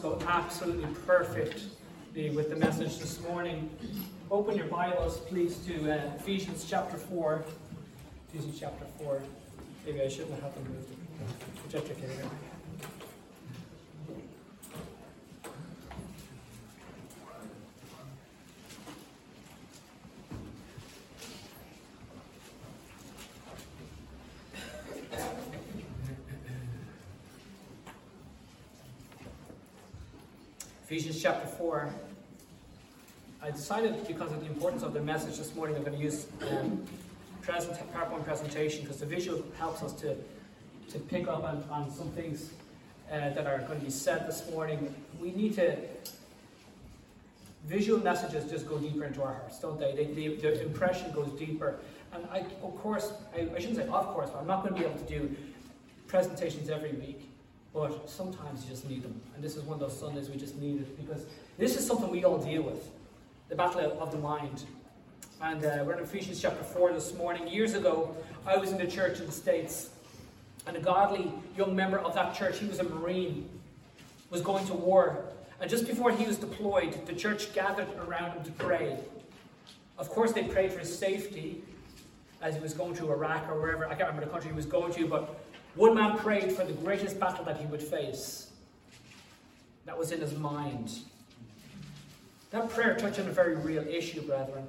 go absolutely perfectly with the message this morning. Open your Bibles, please, to uh, Ephesians chapter 4. Ephesians chapter 4. Maybe I shouldn't have them moved. Project your camera. Ephesians chapter 4. I decided, because of the importance of the message this morning, I'm going to use um, present, PowerPoint presentation because the visual helps us to, to pick up on, on some things uh, that are going to be said this morning. We need to. Visual messages just go deeper into our hearts, don't they? the impression goes deeper. And I, of course, I, I shouldn't say of course, but I'm not going to be able to do presentations every week. But sometimes you just need them. And this is one of those Sundays we just need it because this is something we all deal with the battle of the mind. And uh, we're in Ephesians chapter 4 this morning. Years ago, I was in the church in the States, and a godly young member of that church, he was a Marine, was going to war. And just before he was deployed, the church gathered around him to pray. Of course, they prayed for his safety, as he was going to Iraq or wherever, I can't remember the country he was going to, but one man prayed for the greatest battle that he would face. That was in his mind. That prayer touched on a very real issue, brethren.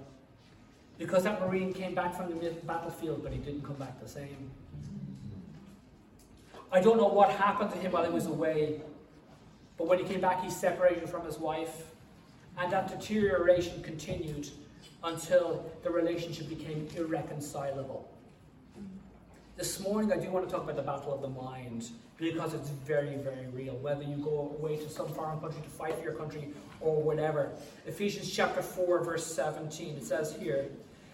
Because that Marine came back from the battlefield, but he didn't come back the same. I don't know what happened to him while he was away, but when he came back, he separated from his wife, and that deterioration continued until the relationship became irreconcilable. This morning, I do want to talk about the battle of the mind because it's very, very real. Whether you go away to some foreign country to fight for your country or whatever. Ephesians chapter 4, verse 17, it says here,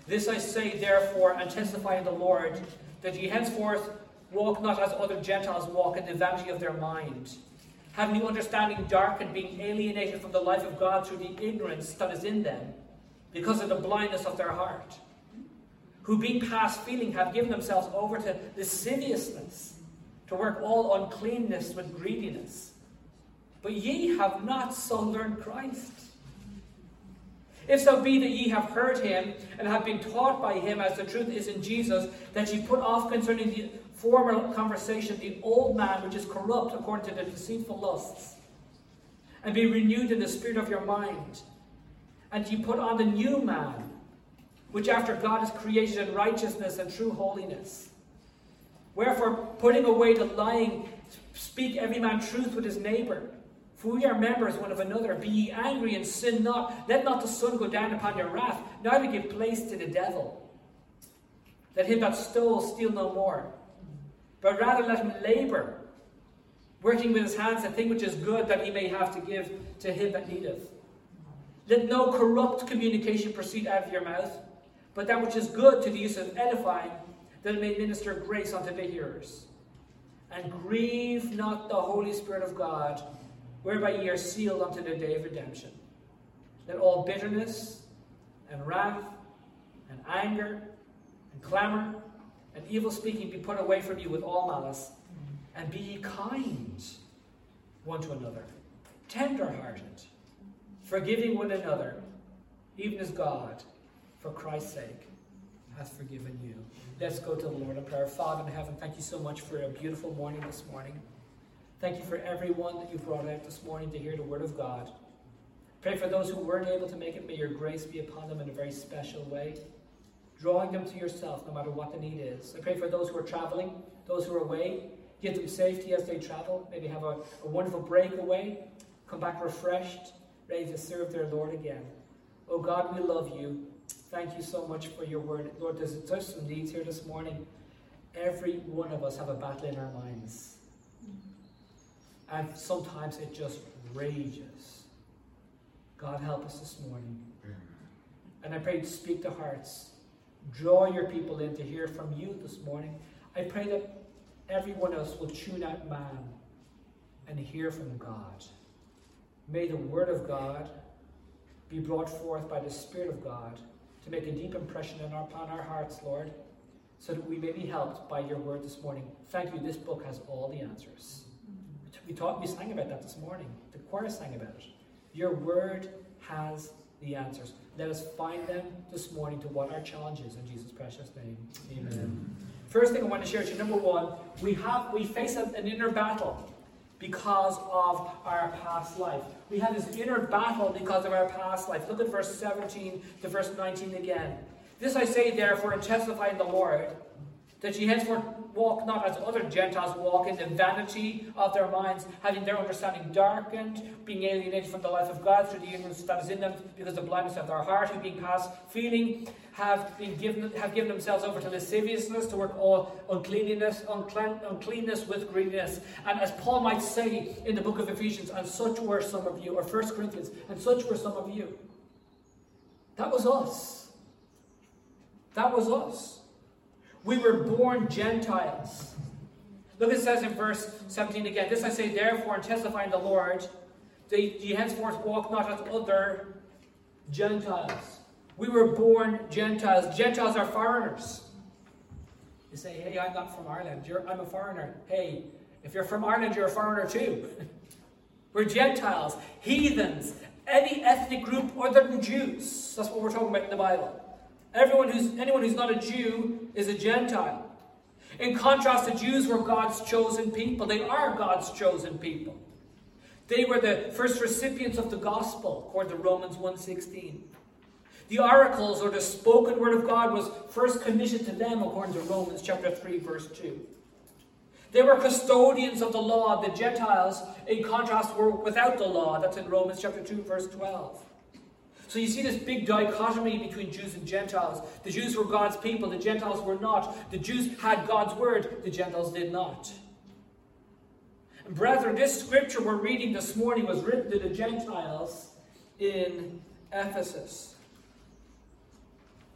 This I say, therefore, and testify in the Lord, that ye henceforth walk not as other Gentiles walk in the vanity of their mind, having the understanding darkened, being alienated from the life of God through the ignorance that is in them, because of the blindness of their heart, who being past feeling have given themselves over to lasciviousness, to work all uncleanness with greediness. But ye have not so learned Christ. If so be that ye have heard him and have been taught by him as the truth is in Jesus, that ye put off concerning the former conversation the old man which is corrupt according to the deceitful lusts, and be renewed in the spirit of your mind, and ye put on the new man, which after God is created in righteousness and true holiness. Wherefore, putting away the lying, speak every man truth with his neighbour. For we are members one of another. Be ye angry and sin not. Let not the sun go down upon your wrath, neither give place to the devil. Let him that stole steal no more, but rather let him labour, working with his hands the thing which is good that he may have to give to him that needeth. Let no corrupt communication proceed out of your mouth, but that which is good to the use of edifying, that it may minister grace unto the hearers. And grieve not the Holy Spirit of God whereby ye are sealed unto the day of redemption. Let all bitterness and wrath and anger and clamor and evil speaking be put away from you with all malice, and be ye kind one to another, tender hearted, forgiving one another, even as God, for Christ's sake, hath forgiven you. Let's go to the Lord in prayer. Father in heaven, thank you so much for a beautiful morning this morning. Thank you for everyone that you brought out this morning to hear the word of God. Pray for those who weren't able to make it. May your grace be upon them in a very special way, drawing them to yourself no matter what the need is. I pray for those who are traveling, those who are away. Give them safety as they travel. Maybe have a, a wonderful breakaway. Come back refreshed, ready to serve their Lord again. Oh God, we love you. Thank you so much for your word. Lord, there's such some needs here this morning. Every one of us have a battle in our minds. And sometimes it just rages. God help us this morning. And I pray to speak to hearts. Draw your people in to hear from you this morning. I pray that everyone else will tune out man and hear from God. May the word of God be brought forth by the Spirit of God to make a deep impression our, upon our hearts, Lord, so that we may be helped by your word this morning. Thank you. This book has all the answers. We taught, we sang about that this morning. The choir sang about it. Your word has the answers. Let us find them this morning to what our challenge is in Jesus' precious name. Amen. Amen. First thing I want to share with you, number one, we have we face an inner battle because of our past life. We have this inner battle because of our past life. Look at verse 17 to verse 19 again. This I say therefore and testify in the Lord that ye henceforth walk not as other Gentiles walk in the vanity of their minds, having their understanding darkened, being alienated from the life of God through the ignorance that is in them, because of the blindness of their heart, who being past feeling have been given have given themselves over to lasciviousness, to work all uncleanness, unclean, uncleanness with greediness. And as Paul might say in the book of Ephesians, and such were some of you, or First Corinthians, and such were some of you. That was us. That was us. We were born Gentiles. Look, it says in verse 17 again, This I say therefore and testify in the Lord, that ye henceforth walk not as other Gentiles. We were born Gentiles. Gentiles are foreigners. You say, hey, I'm not from Ireland. You're, I'm a foreigner. Hey, if you're from Ireland, you're a foreigner too. we're Gentiles, heathens, any ethnic group other than Jews. That's what we're talking about in the Bible Everyone who's, anyone who's not a Jew is a Gentile. In contrast, the Jews were God's chosen people. They are God's chosen people. They were the first recipients of the gospel, according to Romans 1.16. The oracles, or the spoken word of God, was first commissioned to them, according to Romans chapter 3, verse 2. They were custodians of the law. The Gentiles, in contrast, were without the law. That's in Romans chapter 2, verse 12. So you see this big dichotomy between Jews and Gentiles. The Jews were God's people, the Gentiles were not. The Jews had God's word, the Gentiles did not. And brethren, this scripture we're reading this morning was written to the Gentiles in Ephesus.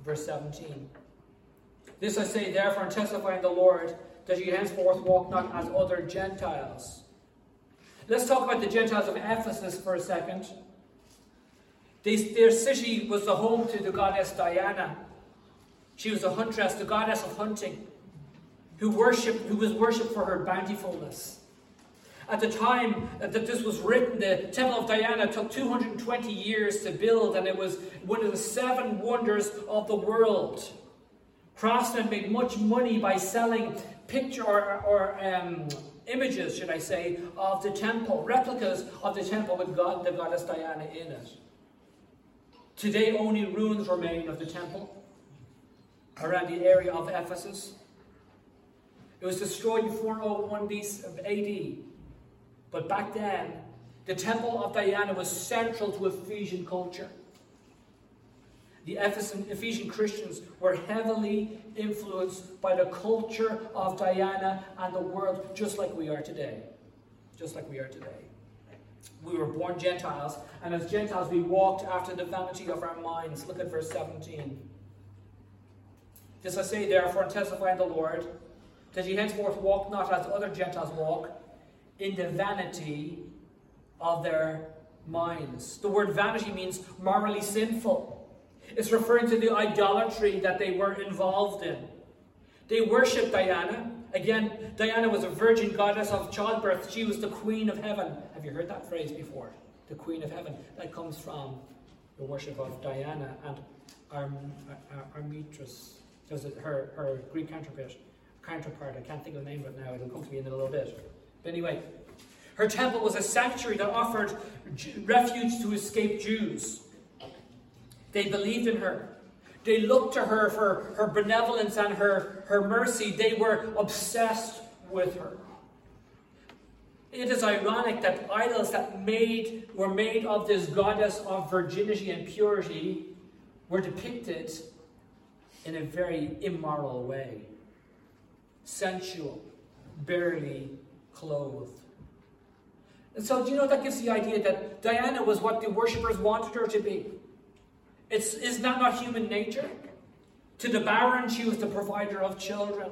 Verse 17. This I say, therefore, and testify in the Lord, that ye henceforth walk not as other Gentiles. Let's talk about the Gentiles of Ephesus for a second. They, their city was the home to the goddess Diana. She was a huntress, the goddess of hunting, who worshipped, who was worshipped for her bountifulness. At the time that this was written, the Temple of Diana took 220 years to build, and it was one of the seven wonders of the world. Craftsmen made much money by selling picture or, or um, images, should I say, of the temple, replicas of the temple with God, the goddess Diana in it. Today, only ruins remain of the temple around the area of Ephesus. It was destroyed in 401 BC AD. But back then, the temple of Diana was central to Ephesian culture. The Ephesian Christians were heavily influenced by the culture of Diana and the world, just like we are today. Just like we are today. We were born Gentiles, and as Gentiles we walked after the vanity of our minds. Look at verse 17. This I say, therefore, and testify in the Lord, that ye henceforth walk not as other Gentiles walk, in the vanity of their minds. The word vanity means morally sinful. It's referring to the idolatry that they were involved in. They worshipped Diana, Again, Diana was a virgin goddess of childbirth. She was the queen of heaven. Have you heard that phrase before? The queen of heaven. That comes from the worship of Diana and Arm, Armitris. There's her, her Greek counterpart, counterpart. I can't think of the name it now. It'll come to me in a little bit. But anyway, her temple was a sanctuary that offered refuge to escaped Jews. They believed in her. They looked to her for her benevolence and her, her mercy. They were obsessed with her. It is ironic that idols that made were made of this goddess of virginity and purity were depicted in a very immoral way. Sensual, barely clothed. And so, do you know that gives the idea that Diana was what the worshippers wanted her to be? It's, is that not human nature? To the barren, she was the provider of children.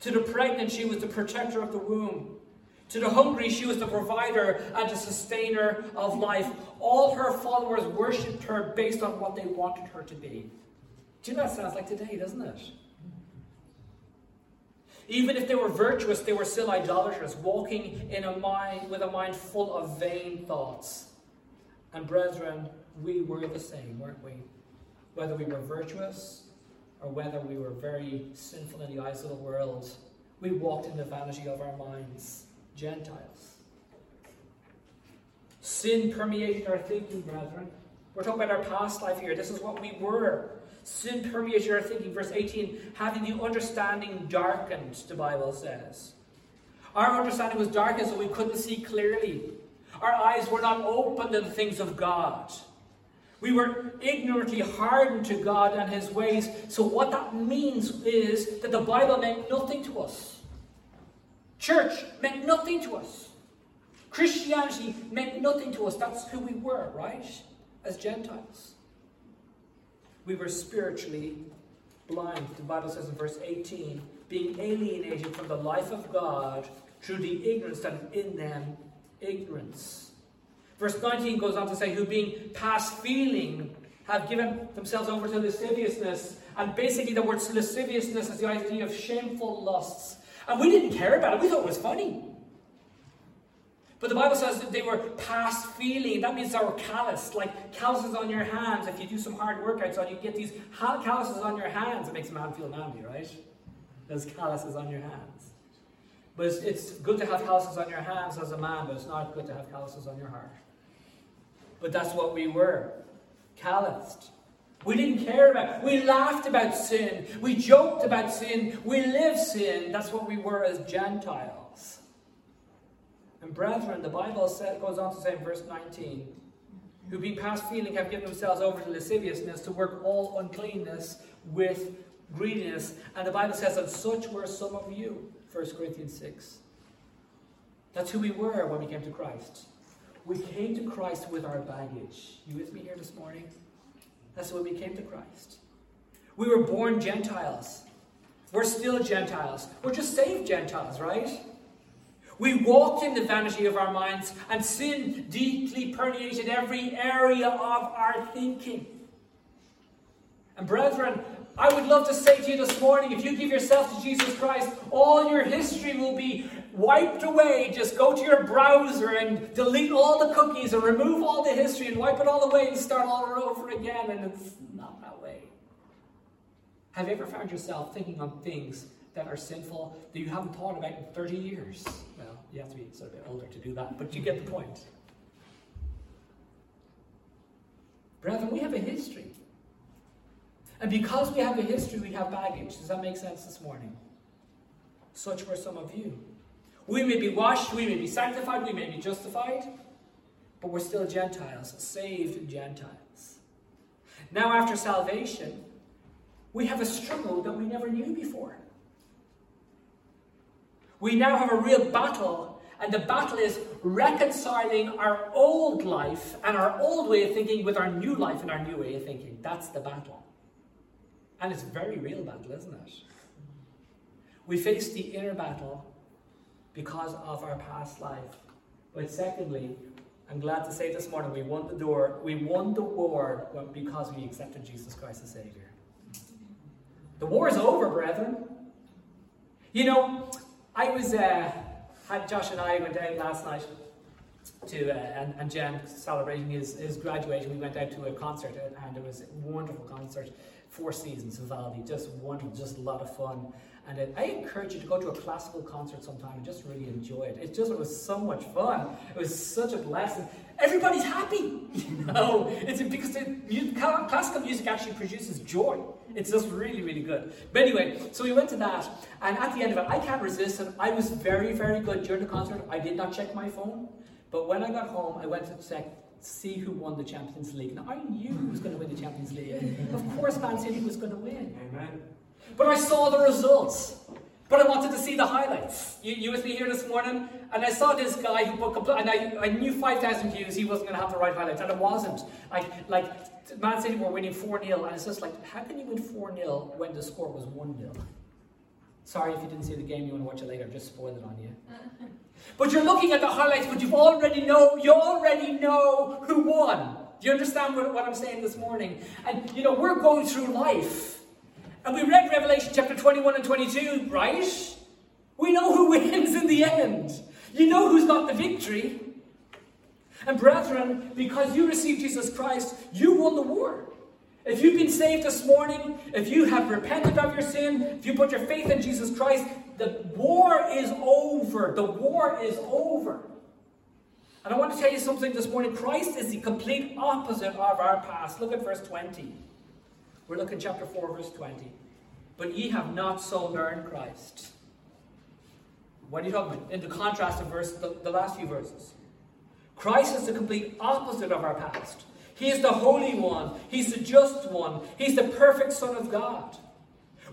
To the pregnant, she was the protector of the womb. To the hungry, she was the provider and the sustainer of life. All her followers worshipped her based on what they wanted her to be. Do you know that sounds like today, doesn't it? Even if they were virtuous, they were still idolaters, walking in a mind with a mind full of vain thoughts. And brethren, we were the same, weren't we? Whether we were virtuous or whether we were very sinful in the eyes of the world, we walked in the vanity of our minds, Gentiles. Sin permeated our thinking, brethren. We're talking about our past life here. This is what we were. Sin permeated our thinking. Verse 18, having the understanding darkened, the Bible says. Our understanding was darkened so we couldn't see clearly. Our eyes were not open to the things of God. We were ignorantly hardened to God and His ways. So, what that means is that the Bible meant nothing to us. Church meant nothing to us. Christianity meant nothing to us. That's who we were, right? As Gentiles. We were spiritually blind. The Bible says in verse 18, being alienated from the life of God through the ignorance that is in them, ignorance. Verse 19 goes on to say, who being past feeling have given themselves over to lasciviousness. And basically, the word lasciviousness is the idea of shameful lusts. And we didn't care about it, we thought it was funny. But the Bible says that they were past feeling. That means they were calloused, like calluses on your hands. If you do some hard workouts on, you get these calluses on your hands. It makes a man feel manly, right? Those calluses on your hands. But it's, it's good to have calluses on your hands as a man, but it's not good to have calluses on your heart. But that's what we were calloused. We didn't care about. We laughed about sin. We joked about sin. We lived sin. That's what we were as Gentiles. And brethren, the Bible said, goes on to say in verse 19, who being past feeling have given themselves over to lasciviousness to work all uncleanness with greediness. And the Bible says that such were some of you. 1 Corinthians 6. That's who we were when we came to Christ. We came to Christ with our baggage. You with me here this morning? That's when we came to Christ. We were born Gentiles. We're still Gentiles. We're just saved Gentiles, right? We walked in the vanity of our minds, and sin deeply permeated every area of our thinking. And brethren, I would love to say to you this morning if you give yourself to Jesus Christ, all your history will be wiped away. Just go to your browser and delete all the cookies and remove all the history and wipe it all away and start all over again. And it's not that way. Have you ever found yourself thinking on things that are sinful that you haven't thought about in 30 years? Well, you have to be sort of a bit older to do that, but you get the point. Brethren, we have a history. And because we have a history, we have baggage. Does that make sense this morning? Such were some of you. We may be washed, we may be sanctified, we may be justified, but we're still Gentiles, saved Gentiles. Now, after salvation, we have a struggle that we never knew before. We now have a real battle, and the battle is reconciling our old life and our old way of thinking with our new life and our new way of thinking. That's the battle. And it's a very real battle, isn't it? We face the inner battle because of our past life. But secondly, I'm glad to say this morning we won the door, we won the war because we accepted Jesus Christ as Savior. The war is over, brethren. You know, I was uh, had Josh and I went out last night to uh, and, and Jen celebrating his, his graduation. We went out to a concert and it was a wonderful concert. Four seasons of Vivaldi, just wonderful, just a lot of fun. And it, I encourage you to go to a classical concert sometime and just really enjoy it. It just it was so much fun. It was such a blessing. Everybody's happy, you know. It's because it, classical music actually produces joy. It's just really, really good. But anyway, so we went to that, and at the end of it, I can't resist, and I was very, very good during the concert. I did not check my phone, but when I got home, I went to check see who won the Champions League. Now I knew who was going to win the Champions League. of course, Man City was going to win. Amen. But I saw the results. But I wanted to see the highlights. You, you with me here this morning? And I saw this guy who put, and I, I knew 5,000 views, he wasn't going to have the right highlights. And it wasn't. Like, like Man City were winning 4 0, and it's just like, how can you win 4 0 when the score was 1 0? Sorry if you didn't see the game, you want to watch it later, just spoil it on you. but you're looking at the highlights, but you already know, you already know who won. Do you understand what, what I'm saying this morning? And, you know, we're going through life. And we read Revelation chapter 21 and 22, right? We know who wins in the end. You know who's got the victory. And brethren, because you received Jesus Christ, you won the war. If you've been saved this morning, if you have repented of your sin, if you put your faith in Jesus Christ, the war is over. The war is over. And I want to tell you something this morning. Christ is the complete opposite of our past. Look at verse 20. We're looking chapter 4, verse 20. But ye have not so learned Christ. What are you talking about? In the contrast of verse, the, the last few verses. Christ is the complete opposite of our past. He is the Holy One. He's the Just One. He's the perfect Son of God.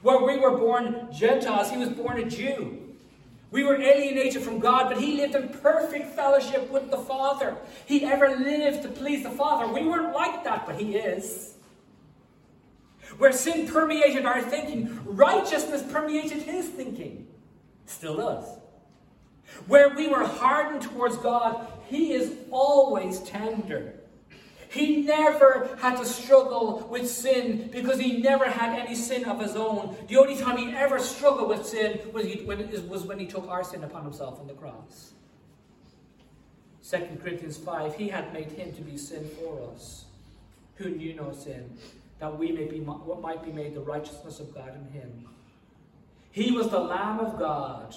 Where we were born Gentiles, he was born a Jew. We were alienated from God, but he lived in perfect fellowship with the Father. He ever lived to please the Father. We weren't like that, but he is. Where sin permeated our thinking, righteousness permeated his thinking. Still does. Where we were hardened towards God, he is always tender. He never had to struggle with sin because he never had any sin of his own. The only time he ever struggled with sin was, he, when, was when he took our sin upon himself on the cross. 2 Corinthians 5, he had made him to be sin for us, who knew no sin, that we may be what might be made the righteousness of God in him. He was the Lamb of God,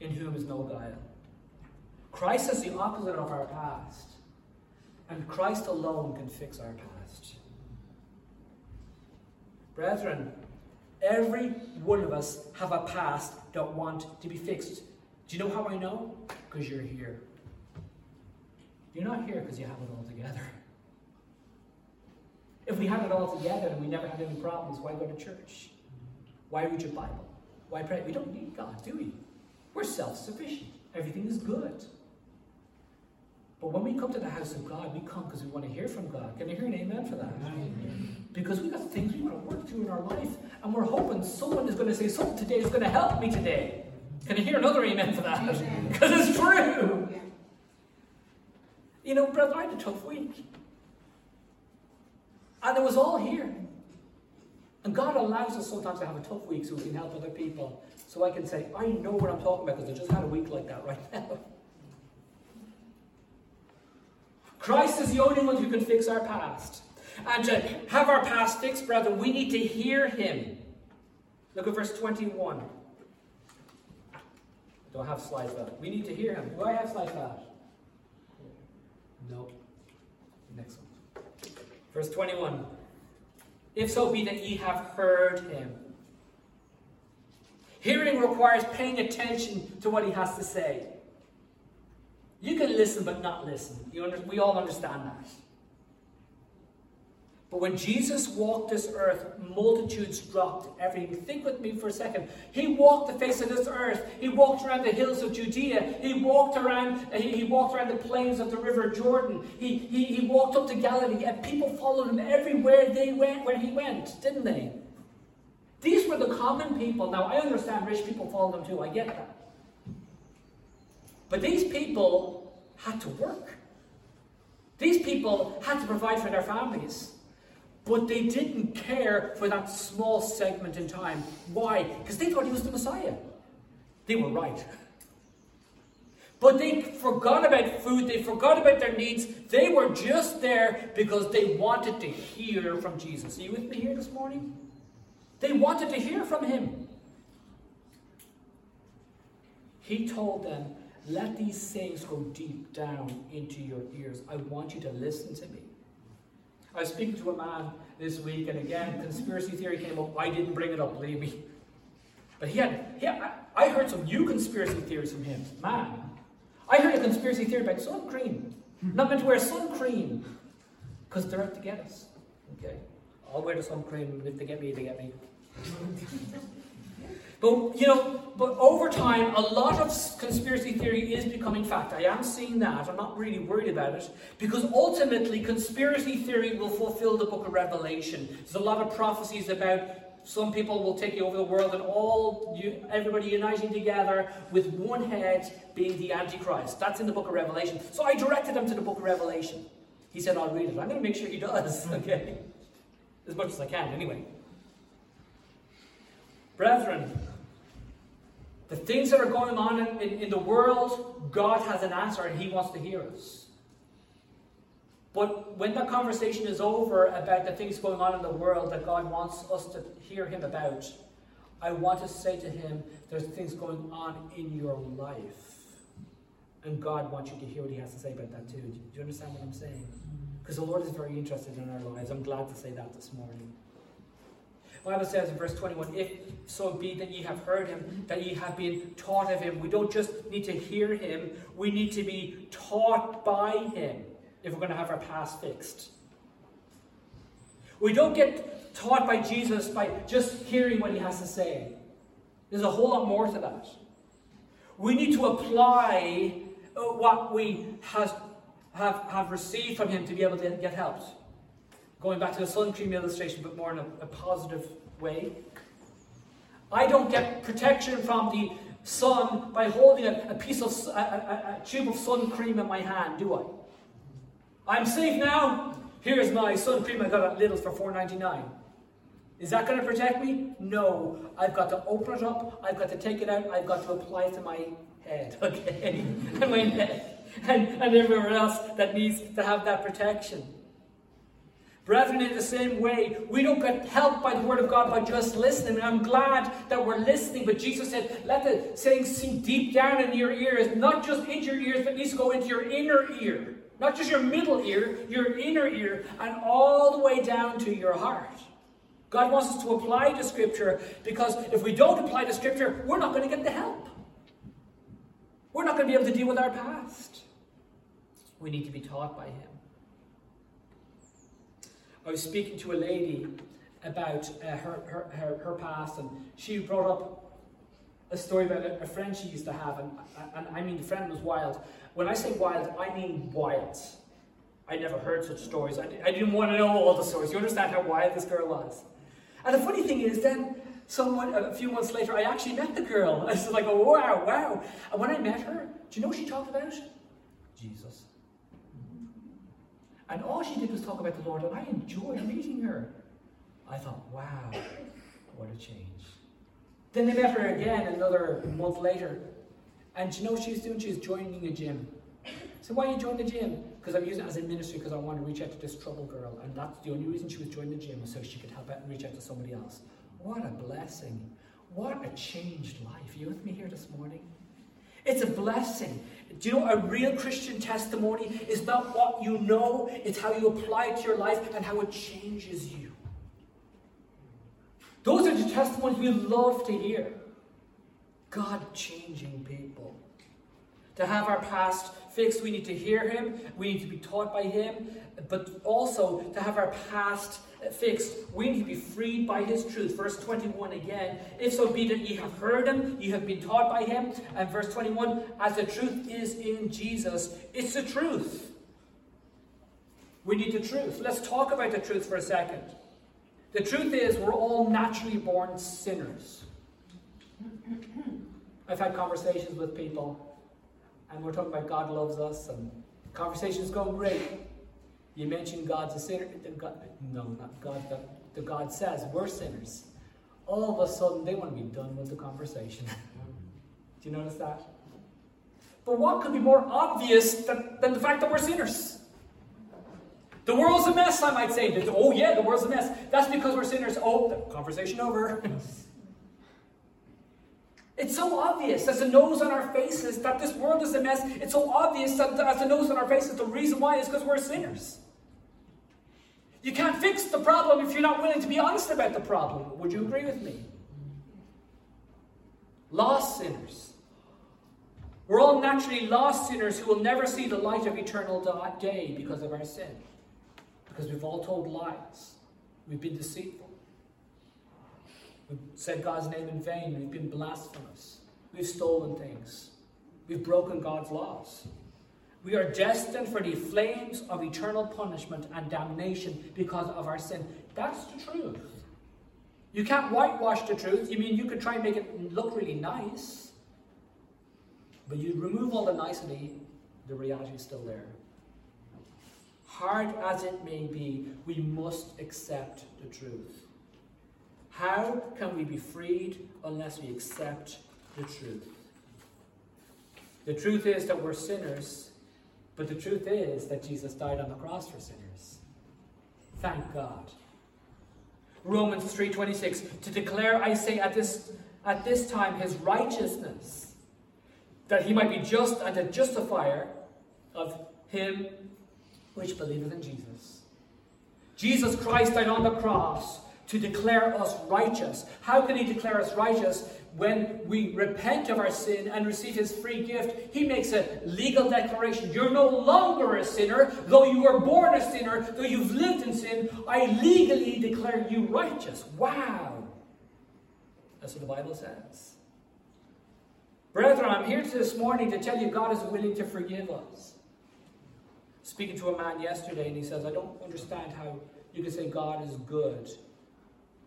in whom is no guile. Christ is the opposite of our past, and Christ alone can fix our past. Brethren, every one of us have a past that want to be fixed. Do you know how I know? Because you're here. You're not here because you have it all together. If we had it all together and we never had any problems, why go to church? Why read your Bible? Why pray? We don't need God, do we? We're self sufficient. Everything is good. But when we come to the house of God, we come because we want to hear from God. Can you hear an amen for that? Amen. Because we got things we want to work through in our life, and we're hoping someone is going to say something today is going to help me today. Can you hear another amen for that? Because it's true. You know, brother, I had a tough week. And it was all here. And God allows us sometimes to have a tough week so we can help other people. So I can say, I know what I'm talking about because I just had a week like that right now. Christ is the only one who can fix our past. And to have our past fixed, brethren, we need to hear him. Look at verse 21. don't have slides that? We need to hear him. Do I have slides for that? No. Next one. Verse 21. If so be that ye have heard him. Hearing requires paying attention to what he has to say. You can listen but not listen. Under, we all understand that. But when Jesus walked this earth, multitudes dropped everything. Think with me for a second. He walked the face of this earth. He walked around the hills of Judea. He walked around. Uh, he walked around the plains of the river Jordan. He, he, he walked up to Galilee, and people followed him everywhere they went, where he went, didn't they? These were the common people. Now I understand rich people followed him too. I get that. But these people had to work. These people had to provide for their families. But they didn't care for that small segment in time. Why? Because they thought he was the Messiah. They were right. But they forgot about food, they forgot about their needs. They were just there because they wanted to hear from Jesus. Are you with me here this morning? They wanted to hear from him. He told them, Let these sayings go deep down into your ears. I want you to listen to me. I was speaking to a man this week, and again, conspiracy theory came up. I didn't bring it up, believe me. But he had, he I heard some new conspiracy theories from him. Man, I heard a conspiracy theory about sun cream. Not meant to wear sun cream because they're out to get us. Okay, I'll wear the sun cream. If they get me, they get me. But you know, but over time, a lot of conspiracy theory is becoming fact. I am seeing that. I'm not really worried about it because ultimately, conspiracy theory will fulfill the Book of Revelation. There's a lot of prophecies about some people will take you over the world and all you, everybody uniting together with one head being the Antichrist. That's in the Book of Revelation. So I directed him to the Book of Revelation. He said, "I'll read it." I'm going to make sure he does. Hmm. Okay, as much as I can, anyway. Brethren, the things that are going on in, in, in, the world, God has an answer and He wants to hear us. But when that conversation is over about the things going on in the world that God wants us to hear Him about, I want to say to Him, there's things going on in your life. And God wants you to hear what He has to say about that too. Do you understand what I'm saying? Because the Lord is very interested in our lives. I'm glad to say that this morning. Bible says in verse 21, if so be that ye have heard him, that ye have been taught of him. We don't just need to hear him, we need to be taught by him if we're going to have our past fixed. We don't get taught by Jesus by just hearing what he has to say. There's a whole lot more to that. We need to apply uh, what we has, have, have received from him to be able to get helped. Going back to the sun cream illustration, but more in a, a positive way. I don't get protection from the sun by holding a, a piece of a, a, tube of sun cream in my hand, do I? I'm safe now. Here's my sun cream I got at Lidl's for $4.99. Is that going to protect me? No. I've got to open it up. I've got to take it out. I've got to apply it to my head, okay, and my neck. and, and everywhere else that needs to have that protection. Brethren, in the same way, we don't get help by the Word of God by just listening. And I'm glad that we're listening, but Jesus said, let the saying sink deep down in your ears, not just into your ears, but needs to go into your inner ear. Not just your middle ear, your inner ear, and all the way down to your heart. God wants us to apply the Scripture because if we don't apply the Scripture, we're not going to get the help. We're not going to be able to deal with our past. We need to be taught by Him. I was speaking to a lady about uh, her, her, her, her, past, and she brought up a story about a, a, friend she used to have, and, and I mean, the friend was wild. When I say wild, I mean wild. I never heard such stories. I, I didn't want to know all the stories. You understand how wild this girl was? And the funny thing is, then someone a few months later, I actually met the girl. I was like, oh, wow, wow. And when I met her, do you know what she talked about? Jesus. And all she did was talk about the Lord, and I enjoyed meeting her. I thought, wow, what a change. Then they met her again another month later. And you know she was doing? She was joining a gym. So why are you joining the gym? Because I'm using it as a ministry because I want to reach out to this troubled girl. And that's the only reason she was joining the gym was so she could help out and reach out to somebody else. What a blessing. What a changed life. Are you with me here this morning? It's a blessing. Do you know a real Christian testimony is not what you know, it's how you apply it to your life and how it changes you. Those are the testimonies we love to hear. God changing people. To have our past fixed, we need to hear Him, we need to be taught by Him, but also to have our past fixed, we need to be freed by His truth. Verse 21 again, if so be that ye have heard Him, ye have been taught by Him. And verse 21, as the truth is in Jesus, it's the truth. We need the truth. Let's talk about the truth for a second. The truth is, we're all naturally born sinners. I've had conversations with people and we're talking about God loves us, and conversation's going great. You mentioned God's a sinner. God, no, not God. The, the God says we're sinners. All of a sudden, they want to be done with the conversation. Do you notice that? But what could be more obvious than, than the fact that we're sinners? The world's a mess, I might say. Oh, yeah, the world's a mess. That's because we're sinners. Oh, conversation over. It's so obvious as the nose on our faces that this world is a mess. It's so obvious that as the nose on our faces, the reason why is because we're sinners. You can't fix the problem if you're not willing to be honest about the problem. Would you agree with me? Lost sinners. We're all naturally lost sinners who will never see the light of eternal day because of our sin. Because we've all told lies. We've been deceitful. We've said God's name in vain. We've been blasphemous. We've stolen things. We've broken God's laws. We are destined for the flames of eternal punishment and damnation because of our sin. That's the truth. You can't whitewash the truth. You mean you could try and make it look really nice, but you remove all the nicety, the reality is still there. Hard as it may be, we must accept the truth. How can we be freed unless we accept the truth? The truth is that we're sinners, but the truth is that Jesus died on the cross for sinners. Thank God. Romans 3:26 to declare I say at this at this time his righteousness that he might be just and a justifier of him which believeth in Jesus. Jesus Christ died on the cross to declare us righteous. How can He declare us righteous? When we repent of our sin and receive His free gift, He makes a legal declaration. You're no longer a sinner, though you were born a sinner, though you've lived in sin. I legally declare you righteous. Wow. That's what the Bible says. Brethren, I'm here this morning to tell you God is willing to forgive us. Speaking to a man yesterday, and he says, I don't understand how you can say God is good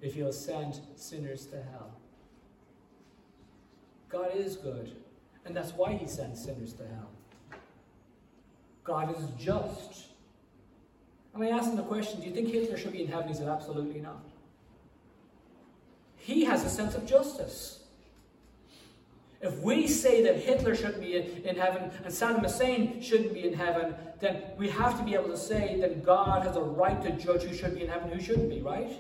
if he'll send sinners to hell. God is good, and that's why he sends sinners to hell. God is just. And I asked him the question, do you think Hitler should be in heaven? He said, absolutely not. He has a sense of justice. If we say that Hitler shouldn't be in, heaven and Saddam Hussein shouldn't be in heaven, then we have to be able to say that God has a right to judge who should be in heaven and who shouldn't be, right?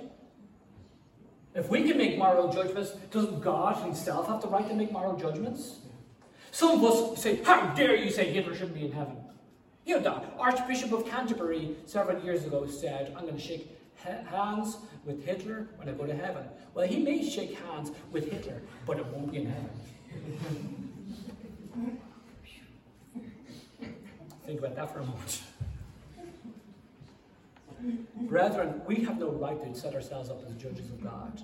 If we can make moral judgments, doesn't God himself have the right to make moral judgments? Some of us say, How dare you say Hitler shouldn't be in heaven? You know, the Archbishop of Canterbury several years ago said, I'm going to shake hands with Hitler when I go to heaven. Well, he may shake hands with Hitler, but it won't be in heaven. Think about that for a moment. Brethren, we have no right to set ourselves up as judges of God.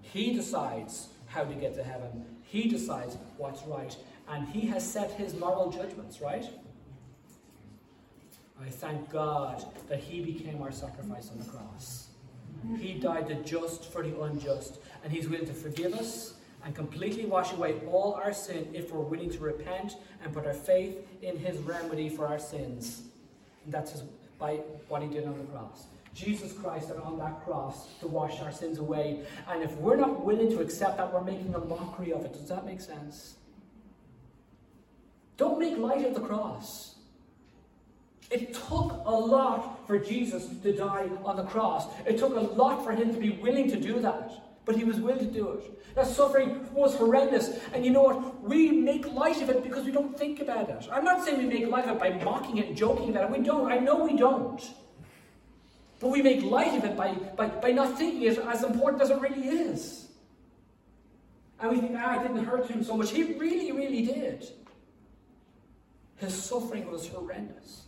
He decides how to get to heaven. He decides what's right. And He has set His moral judgments, right? I thank God that He became our sacrifice on the cross. He died the just for the unjust. And He's willing to forgive us and completely wash away all our sin if we're willing to repent and put our faith in His remedy for our sins. And that's his, by what He did on the cross. Jesus Christ died on that cross to wash our sins away. And if we're not willing to accept that, we're making a mockery of it. Does that make sense? Don't make light of the cross. It took a lot for Jesus to die on the cross. It took a lot for him to be willing to do that. But he was willing to do it. That suffering was horrendous. And you know what? We make light of it because we don't think about it. I'm not saying we make light of it by mocking it and joking about it. We don't. I know we don't. But we make light of it by, by, by not thinking it as important as it really is. And we think, ah, it didn't hurt him so much. He really, really did. His suffering was horrendous.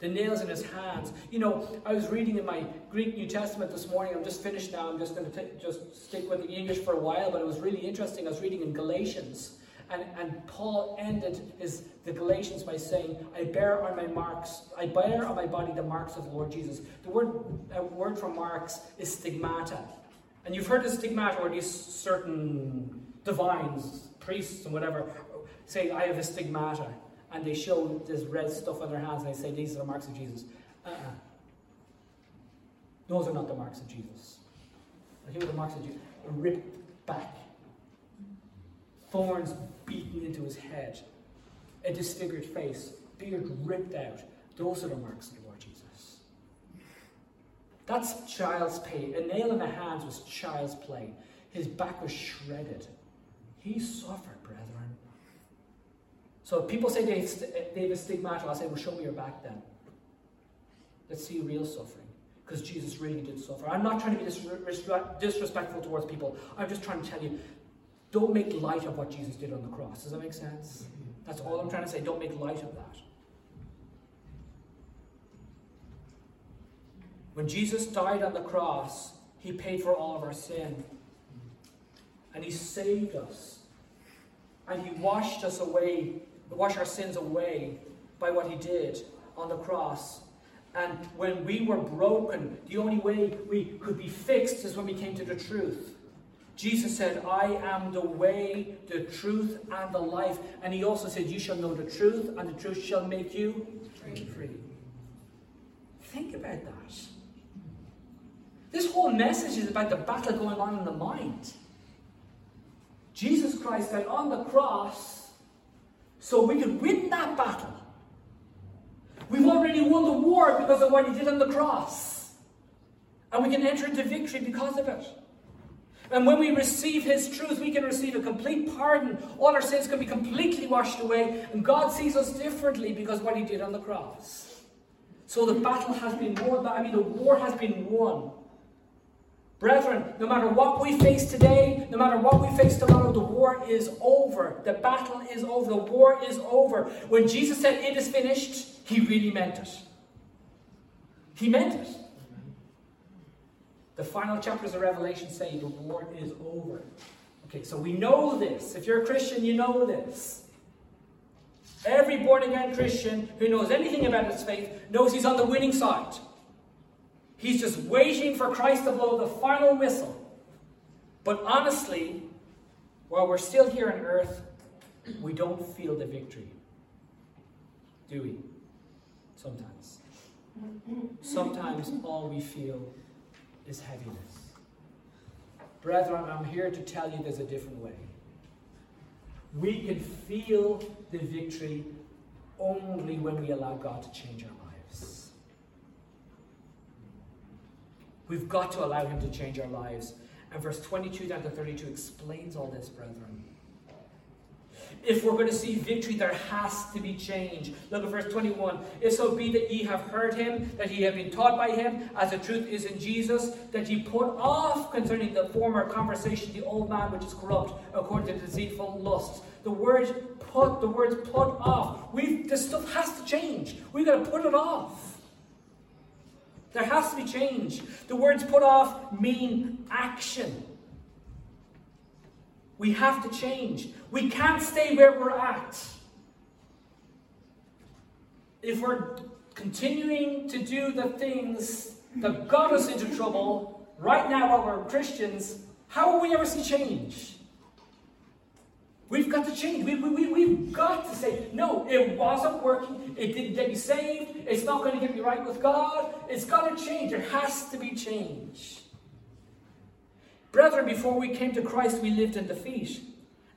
The nails in his hands. You know, I was reading in my Greek New Testament this morning. I'm just finished now. I'm just going to just stick with the English for a while, but it was really interesting. I was reading in Galatians, and, and Paul ended his the Galatians by saying, I bear on my marks, I bear on my body the marks of the Lord Jesus. The word, uh, word for marks is stigmata. And you've heard the stigmata where these certain divines, priests, and whatever say, I have a stigmata. And they show this red stuff on their hands and they say, These are the marks of Jesus. Uh-uh. Those are not the marks of Jesus. Here are the marks of Jesus. Ripped back. Thorns beaten into his head a disfigured face, beard ripped out. Those are the marks of the Lord Jesus. That's child's play. A nail in the hands was child's play. His back was shredded. He suffered, brethren. So people say they, have a stigmata. I'll say, well, show me your back then. Let's see real suffering. Because Jesus really did suffer. I'm not trying to be disrespectful towards people. I'm just trying to tell you, don't make light of what Jesus did on the cross. Does that make sense? That's all I'm trying to say. Don't make light of that. When Jesus died on the cross, he paid for all of our sin. And he saved us. And he washed us away, washed our sins away by what he did on the cross. And when we were broken, the only way we could be fixed is when we came to the truth. Jesus said, I am the way, the truth, and the life. And he also said, You shall know the truth, and the truth shall make you free. Think about that. This whole message is about the battle going on in the mind. Jesus Christ said on the cross so we could win that battle. We've already won the war because of what he did on the cross. And we can enter into victory because of it. And when we receive His truth, we can receive a complete pardon. All our sins can be completely washed away. And God sees us differently because of what He did on the cross. So the battle has been won. I mean, the war has been won. Brethren, no matter what we face today, no matter what we face tomorrow, the war is over. The battle is over. The war is over. When Jesus said, It is finished, He really meant it. He meant it. The final chapters of Revelation say the war is over. Okay, so we know this. If you're a Christian, you know this. Every born again Christian who knows anything about his faith knows he's on the winning side. He's just waiting for Christ to blow the final whistle. But honestly, while we're still here on earth, we don't feel the victory. Do we? Sometimes. Sometimes all we feel is heaviness. Brethren, I'm here to tell you there's a different way. We can feel the victory only when we allow God to change our lives. We've got to allow Him to change our lives. And verse 22 down to 32 explains all this, brethren. If we're going to see victory, there has to be change. Look at verse 21. If so be that ye have heard him, that ye have been taught by him, as the truth is in Jesus, that ye put off concerning the former conversation the old man which is corrupt, according to deceitful lusts. The word put, the words put off. We this stuff has to change. We've got to put it off. There has to be change. The words put off mean action. We have to change. We can't stay where we're at. If we're continuing to do the things that got us into trouble right now while we're Christians, how will we ever see change? We've got to change. We, we, we, we've got to say, no, it wasn't working. It didn't get me saved. It's not going to get me right with God. It's got to change. There has to be change. Brethren, before we came to Christ, we lived in defeat.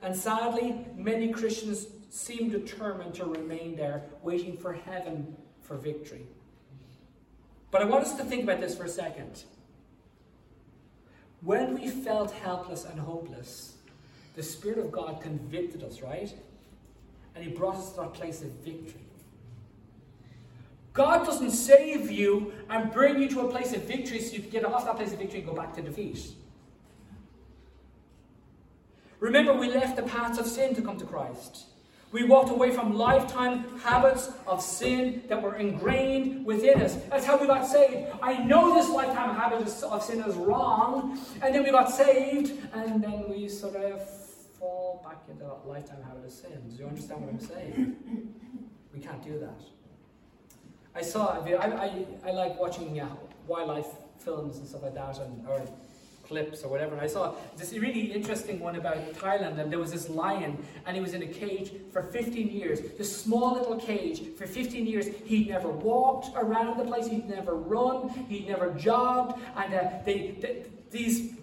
And sadly, many Christians seem determined to remain there, waiting for heaven for victory. But I want us to think about this for a second. When we felt helpless and hopeless, the Spirit of God convicted us, right? And He brought us to that place of victory. God doesn't save you and bring you to a place of victory so you can get off that place of victory and go back to defeat. Remember, we left the paths of sin to come to Christ. We walked away from lifetime habits of sin that were ingrained within us. That's how we got saved. I know this lifetime habit of sin is wrong, and then we got saved, and then we sort of fall back into that lifetime habit of sin. Do you understand what I'm saying? We can't do that. I saw, I, I, I like watching uh, wildlife films and stuff like that, and, or clips or whatever. And I saw this really interesting one about Thailand, and there was this lion, and he was in a cage for 15 years. This small little cage for 15 years. He'd never walked around the place. He'd never run. He'd never jogged. And uh, they, they, these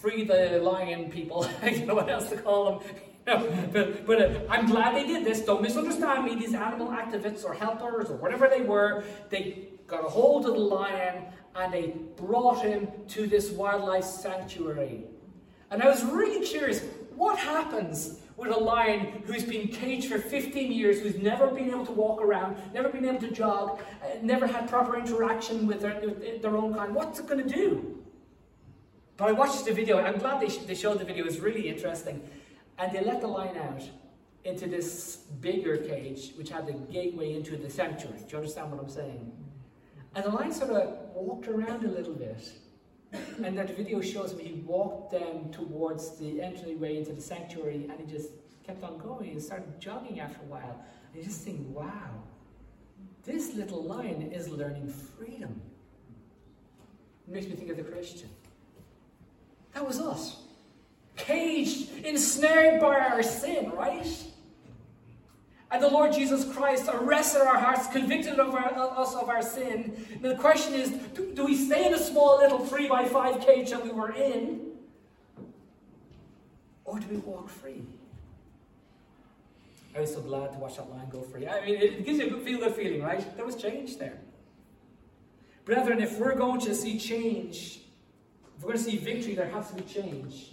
free the lion people, I don't know what else to call them. but but uh, I'm glad they did this. Don't misunderstand me. These animal activists or helpers or whatever they were, they got a hold of the lion and they brought him to this wildlife sanctuary. And I was really curious what happens with a lion who's been caged for 15 years, who's never been able to walk around, never been able to jog, uh, never had proper interaction with their, their own kind? What's it going to do? But I watched the video, I'm glad they, sh- they showed the video, it was really interesting. And they let the lion out into this bigger cage, which had the gateway into the sanctuary. Do you understand what I'm saying? And the lion sort of walked around a little bit. And that video shows me he walked them towards the entryway into the sanctuary and he just kept on going and started jogging after a while. And you just think, wow, this little lion is learning freedom. It makes me think of the Christian. That was us. Caged, ensnared by our sin, right? And the Lord Jesus Christ arrested our hearts, convicted of our, us of our sin. the question is do, do we stay in a small little 3 by 5 cage that we were in? Or do we walk free? I was so glad to watch that lion go free. I mean, it gives you a feel good feeling, right? There was change there. Brethren, if we're going to see change, if we're going to see victory, there has to be change.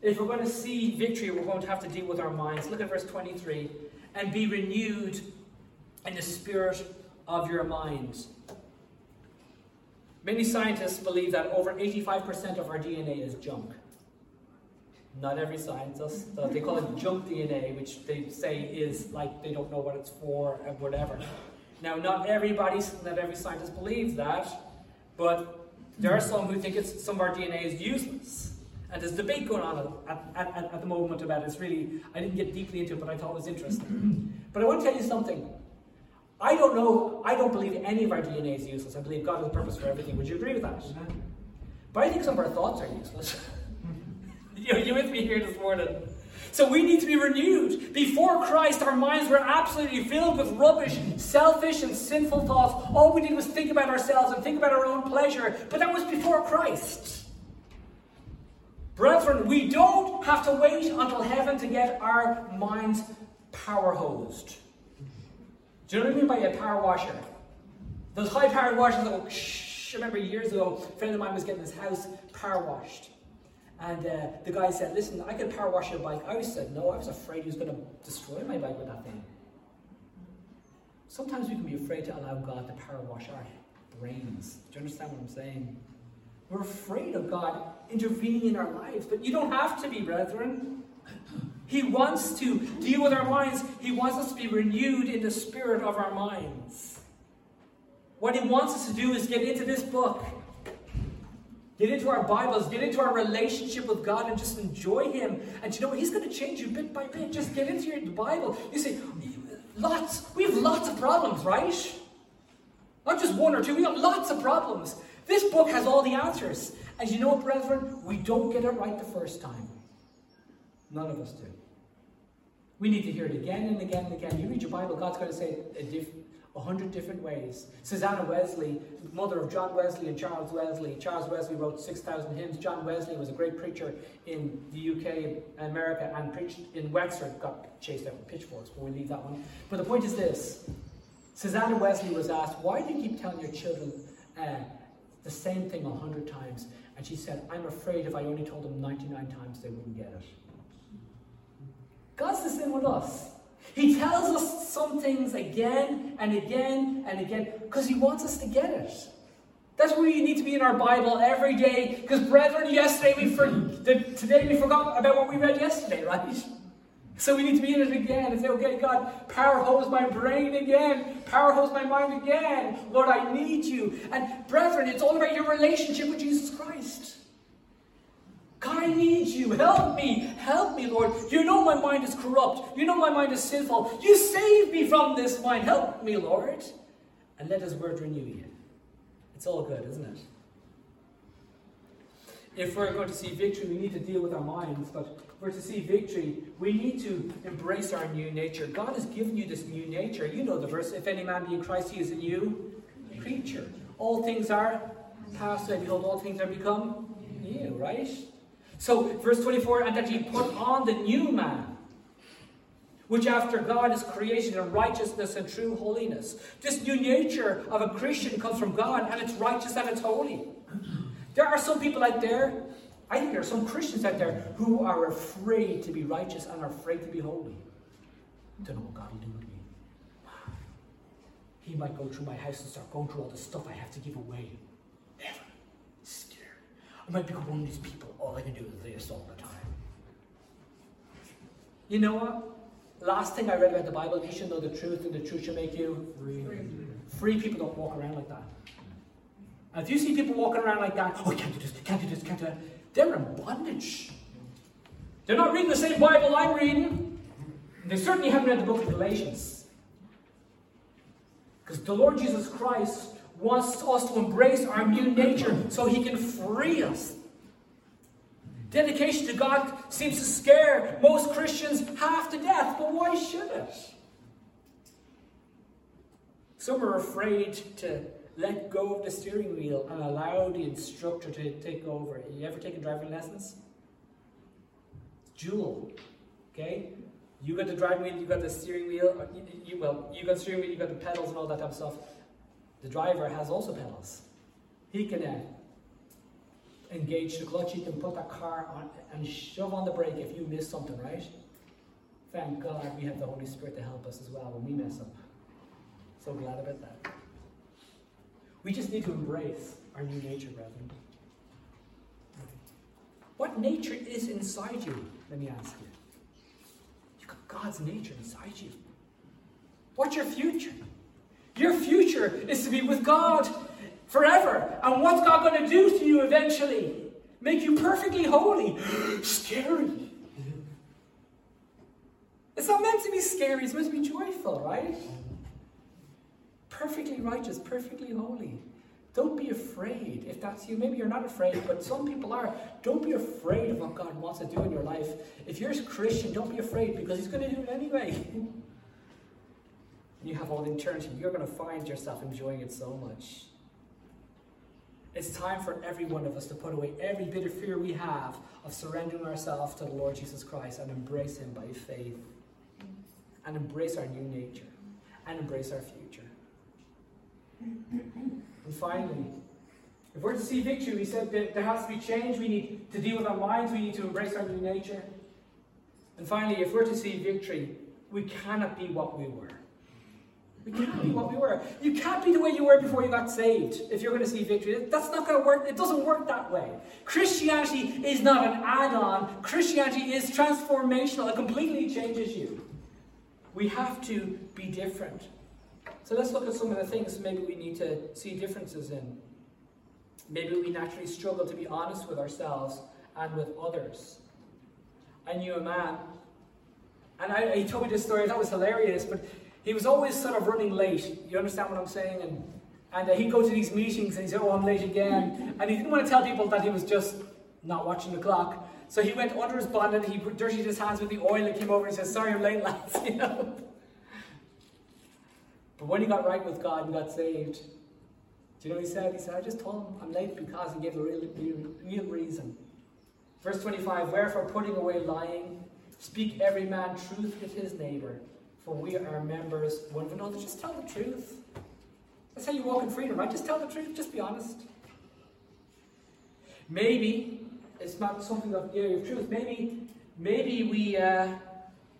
If we're going to see victory, we're going to have to deal with our minds. Look at verse 23 and be renewed in the spirit of your minds. Many scientists believe that over 85% of our DNA is junk. Not every scientist. they call it junk DNA, which they say is like they don't know what it's for and whatever. Now, not everybody, not every scientist believes that, but there are some who think it's, some of our DNA is useless. And there's debate going on at, at, at, at, the moment about it. It's really, I didn't get deeply into it, but I thought it was interesting. Mm-hmm. but I want to tell you something. I don't know, I don't believe any of our DNA is useless. I believe God has a purpose for everything. Would you agree with that? Mm-hmm. But I think some of our thoughts are useless. Mm-hmm. you, you with me here this morning? So we need to be renewed. Before Christ, our minds were absolutely filled with rubbish, selfish, and sinful thoughts. All we did was think about ourselves and think about our own pleasure. But that was before Christ. Brethren, we don't have to wait until heaven to get our minds power hosed. Do you know what I mean by a power washer? Those high powered washers that go, shh. I remember years ago, a friend of mine was getting his house power washed. And uh, the guy said, Listen, I could power wash your bike. I said, No, I was afraid he was going to destroy my bike with that thing. Sometimes we can be afraid to allow God to power wash our brains. Do you understand what I'm saying? We're afraid of God intervening in our lives, but you don't have to be, brethren. He wants to deal with our minds. He wants us to be renewed in the spirit of our minds. What he wants us to do is get into this book, get into our Bibles, get into our relationship with God, and just enjoy Him. And you know? He's going to change you bit by bit. Just get into your Bible. You see, lots, we have lots of problems, right? Not just one or two, we have lots of problems. This book has all the answers. And you know brethren? We don't get it right the first time. None of us do. We need to hear it again and again and again. You read your Bible, God's going to say a, diff- a hundred different ways. Susanna Wesley, mother of John Wesley and Charles Wesley. Charles Wesley wrote 6,000 hymns. John Wesley was a great preacher in the UK and America and preached in Wexford. Got chased out with pitchforks, but we leave that one. But the point is this Susanna Wesley was asked, Why do you keep telling your children uh, the same thing a hundred times? And she said, I'm afraid if I only told them 99 times, they wouldn't get it. God's the same with us. He tells us some things again and again and again because He wants us to get it. That's where you need to be in our Bible every day. Because, brethren, yesterday we for, today we forgot about what we read yesterday, right? So we need to be in it again and say, okay, God, power hose my brain again. Power hose my mind again. Lord, I need you. And brethren, it's all about your relationship with Jesus Christ. God, I need you. Help me. Help me, Lord. You know my mind is corrupt. You know my mind is sinful. You save me from this mind. Help me, Lord. And let his word renew you. It's all good, isn't it? If we're going to see victory, we need to deal with our minds. But if we're to see victory, we need to embrace our new nature. God has given you this new nature. You know the verse if any man be in Christ, he is a new creature. All things are passed away. Behold, all things are become new, right? So, verse 24, and that ye put on the new man, which after God is created in righteousness and true holiness. This new nature of a Christian comes from God, and it's righteous and it's holy. There are some people out there, I think there are some Christians out there who are afraid to be righteous and are afraid to be holy. I don't know what God will do with me. He might go through my house and start going through all the stuff I have to give away. I might become one of these people. All I can do is this all the time. You know what? Last thing I read about the Bible, you should know the truth, and the truth shall make you free. Free people don't walk around like that. And if you see people walking around like that, oh, can't do this, can't do this, can't do that, they're in bondage. They're not reading the same Bible I'm reading. They certainly haven't read the book of Galatians. Because the Lord Jesus Christ wants us to embrace our new nature so he can free us. Dedication to God seems to scare most Christians half to death, but why should it? Some are afraid to let go of the steering wheel and allow the instructor to take over. You ever taken driving lessons? Dual. Okay? You got the driving wheel, you got the steering wheel, uh, you, you, well, you got the steering wheel, you got the pedals and all that type of stuff. The driver has also pedals. He can uh, engage the clutch, he can put that car on and shove on the brake if you miss something, right? Thank God we have the Holy Spirit to help us as well when we mess up. So glad about that. We just need to embrace our new nature, brethren. What nature is inside you? Let me ask you. You've got God's nature inside you. What's your future? Your future is to be with God forever. And what's God going to do to you eventually? Make you perfectly holy. scary. It's not meant to be scary, it's meant to be joyful, right? Perfectly righteous, perfectly holy. Don't be afraid if that's you. Maybe you're not afraid, but some people are. Don't be afraid of what God wants to do in your life. If you're a Christian, don't be afraid because He's going to do it anyway. you have all the eternity. You're going to find yourself enjoying it so much. It's time for every one of us to put away every bit of fear we have of surrendering ourselves to the Lord Jesus Christ and embrace Him by faith. And embrace our new nature. And embrace our future. And finally, if we're to see victory, we said that there has to be change. We need to deal with our minds. We need to embrace our new nature. And finally, if we're to see victory, we cannot be what we were. We can't be what we were. You can't be the way you were before you got saved if you're going to see victory. That's not going to work. It doesn't work that way. Christianity is not an add on, Christianity is transformational. It completely changes you. We have to be different. So let's look at some of the things maybe we need to see differences in. Maybe we naturally struggle to be honest with ourselves and with others. I knew a man, and I, he told me this story, that was hilarious, but he was always sort of running late. You understand what I'm saying? And, and uh, he'd go to these meetings and he'd say, Oh, I'm late again. And he didn't want to tell people that he was just not watching the clock. So he went under his bonnet, he put dirtied his hands with the oil and came over and said, Sorry, I'm late, lads. You know? But when he got right with God and got saved, do you know what he said? He said, I just told him I'm late because he gave a real, real, real reason. Verse 25 Wherefore, putting away lying, speak every man truth with his neighbour, for we are members one of another. Just tell the truth. That's how you walk in freedom, right? Just tell the truth, just be honest. Maybe it's not something of the area of truth. Maybe, maybe we uh,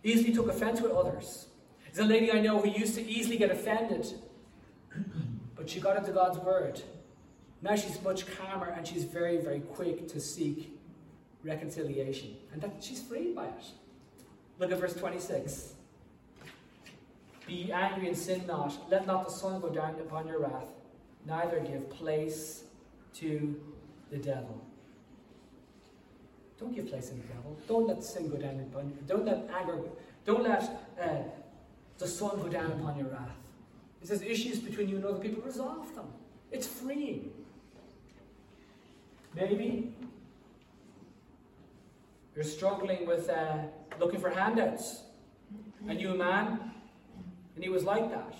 easily took offense with others. There's a lady I know who used to easily get offended, but she got into God's word. Now she's much calmer and she's very, very quick to seek reconciliation. And that she's freed by it. Look at verse 26. Be angry and sin not. Let not the sun go down upon your wrath, neither give place to the devil. Don't give place to the devil. Don't let sin go down upon you. Don't let anger, don't let uh, the sun go down upon your wrath. It says issues between you and other people, resolve them. It's freeing. Maybe you're struggling with uh, looking for handouts. A new man and he was like that.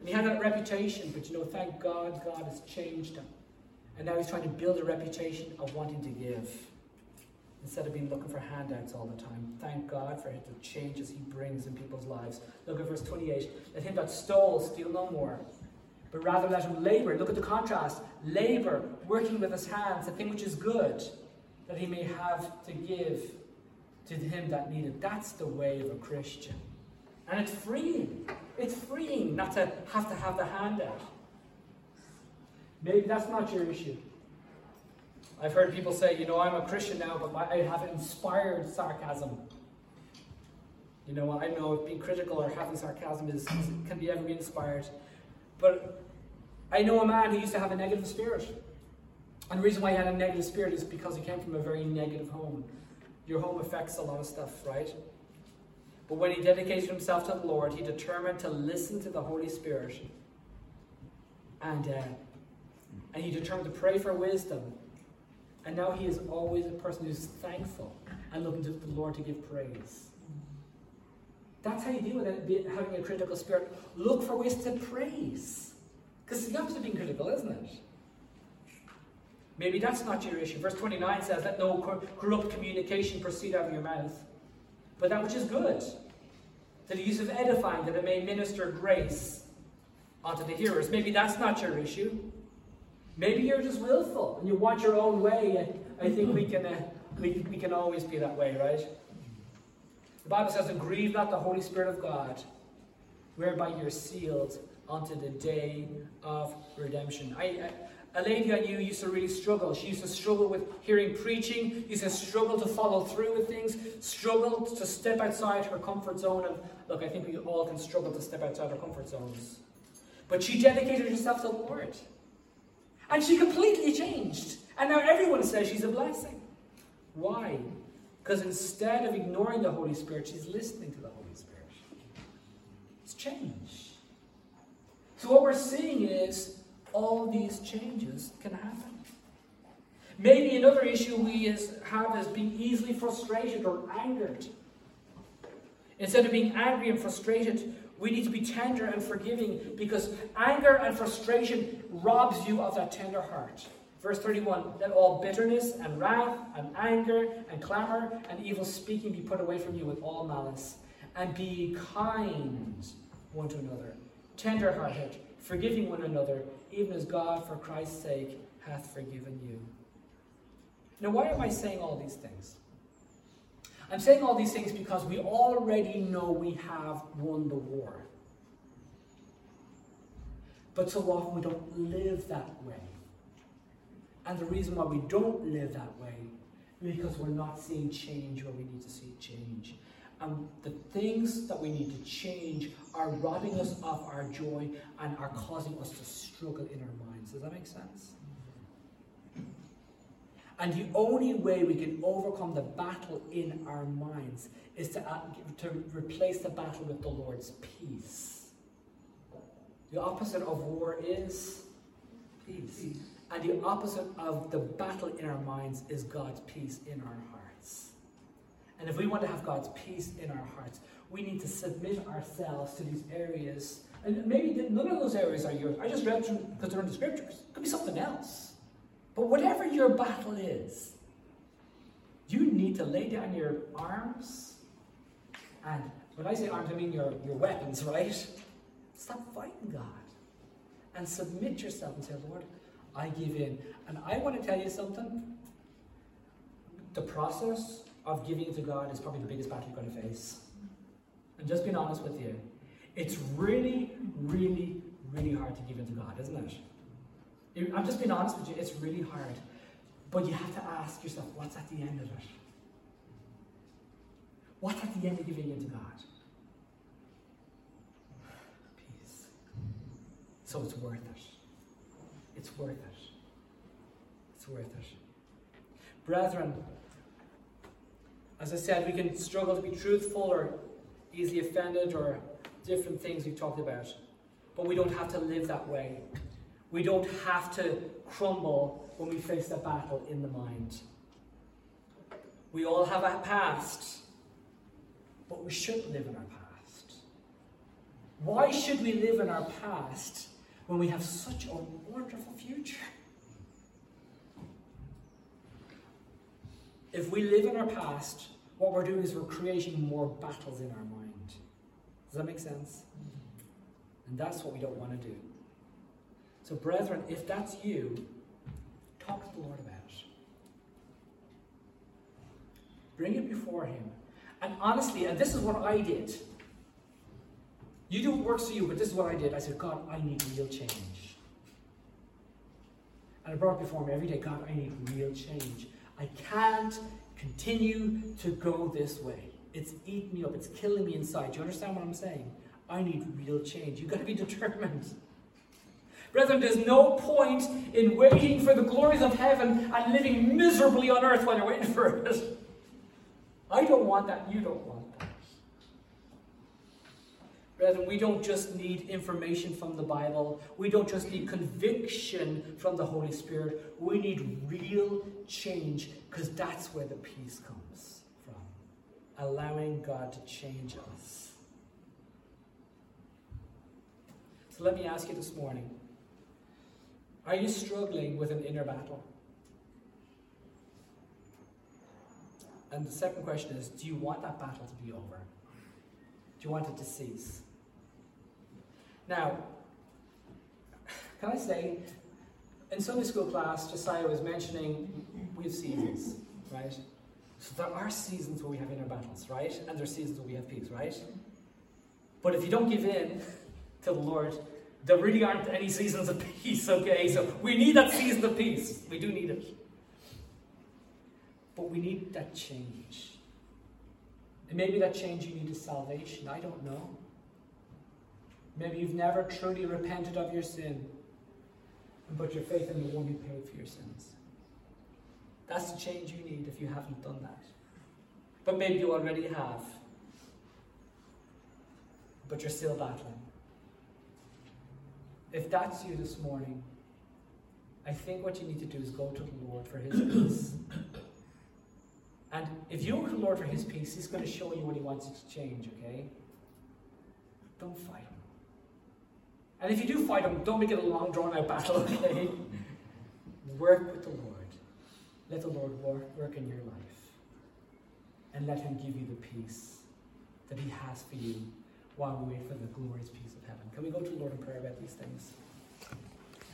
And he had that reputation, but you know, thank God, God has changed him. And now he's trying to build a reputation of wanting to give instead of being looking for handouts all the time. Thank God for the changes he brings in people's lives. Look at verse 28. Let him that stole steal no more, but rather let him labor. Look at the contrast. Labor, working with his hands, the thing which is good, that he may have to give to him that needed. That's the way of a Christian. And it's freeing. It's freeing not to have to have the handout. Maybe that's not your issue. I've heard people say, you know, I'm a Christian now, but I have inspired sarcasm. You know, I know being critical or having sarcasm is, can be ever be inspired. But I know a man who used to have a negative spirit. And the reason why he had a negative spirit is because he came from a very negative home. Your home affects a lot of stuff, right? But when he dedicated himself to the Lord, he determined to listen to the Holy Spirit. And, uh, and he determined to pray for wisdom. And now he is always a person who's thankful and looking to the Lord to give praise. That's how you deal with it, having a critical spirit. Look for ways to praise. Because it's the opposite of being critical, isn't it? Maybe that's not your issue. Verse 29 says, Let no corrupt communication proceed out of your mouth but that which is good, to the use of edifying, that it may minister grace unto the hearers. Maybe that's not your issue. Maybe you're just willful and you want your own way. I think we can, uh, we, we can always be that way, right? The Bible says, and grieve not the Holy Spirit of God, whereby you're sealed unto the day of redemption. I, I a lady I knew used to really struggle. She used to struggle with hearing preaching, used to struggle to follow through with things, struggled to step outside her comfort zone. And look, I think we all can struggle to step outside our comfort zones. But she dedicated herself to the Lord. And she completely changed. And now everyone says she's a blessing. Why? Because instead of ignoring the Holy Spirit, she's listening to the Holy Spirit. It's change. So what we're seeing is all these changes can happen. Maybe another issue we is, have is being easily frustrated or angered. Instead of being angry and frustrated, we need to be tender and forgiving because anger and frustration robs you of that tender heart. Verse 31 Let all bitterness and wrath and anger and clamor and evil speaking be put away from you with all malice. And be kind one to another, tender hearted, forgiving one another, even as God, for Christ's sake, hath forgiven you. Now, why am I saying all these things? I'm saying all these things because we already know we have won the war. But so often we don't live that way. And the reason why we don't live that way is because we're not seeing change where we need to see change. And the things that we need to change are robbing us of our joy and are causing us to struggle in our minds. Does that make sense? And the only way we can overcome the battle in our minds is to, uh, to replace the battle with the Lord's peace. The opposite of war is peace. peace. And the opposite of the battle in our minds is God's peace in our hearts. And if we want to have God's peace in our hearts, we need to submit ourselves to these areas. And maybe none of those areas are yours. I just read them because they're in the scriptures. It could be something else. But whatever your battle is, you need to lay down your arms. And when I say arms, I mean your, your weapons, right? Stop fighting God. And submit yourself and say, Lord, I give in. And I want to tell you something. The process of giving to God is probably the biggest battle you're going to face. And just being honest with you, it's really, really, really hard to give into God, isn't it? I'm just being honest with you, it's really hard. But you have to ask yourself, what's at the end of it? What's at the end of giving in to God? Peace. So it's worth it. It's worth it. It's worth it. Brethren, as I said, we can struggle to be truthful or easily offended or different things we've talked about. But we don't have to live that way. We don't have to crumble when we face a battle in the mind. We all have a past, but we shouldn't live in our past. Why should we live in our past when we have such a wonderful future? If we live in our past, what we're doing is we're creating more battles in our mind. Does that make sense? And that's what we don't want to do. So, brethren, if that's you, talk to the Lord about it. Bring it before Him. And honestly, and this is what I did. You do what works for you, but this is what I did. I said, God, I need real change. And I brought it before me every day God, I need real change. I can't continue to go this way. It's eating me up, it's killing me inside. Do you understand what I'm saying? I need real change. You've got to be determined. Brethren, there's no point in waiting for the glories of heaven and living miserably on earth while you're waiting for it. I don't want that. You don't want. Brethren, we don't just need information from the Bible. We don't just need conviction from the Holy Spirit. We need real change because that's where the peace comes from. Allowing God to change us. So let me ask you this morning are you struggling with an inner battle? And the second question is do you want that battle to be over? Do you want it to cease? Now, can I say, in Sunday school class, Josiah was mentioning we have seasons, right? So there are seasons where we have inner battles, right? And there are seasons where we have peace, right? But if you don't give in to the Lord, there really aren't any seasons of peace, okay? So we need that season of peace. We do need it. But we need that change. And maybe that change you need is salvation. I don't know. Maybe you've never truly repented of your sin and put your faith in the one who paid for your sins. That's the change you need if you haven't done that. But maybe you already have. But you're still battling. If that's you this morning, I think what you need to do is go to the Lord for His peace And if you look to the Lord for his peace, he's going to show you what he wants you to change, okay? Don't fight. And if you do fight them, don't make it a long drawn out battle, okay? work with the Lord. Let the Lord work, work in your life. And let him give you the peace that he has for you while we wait for the glorious peace of heaven. Can we go to the Lord in prayer about these things?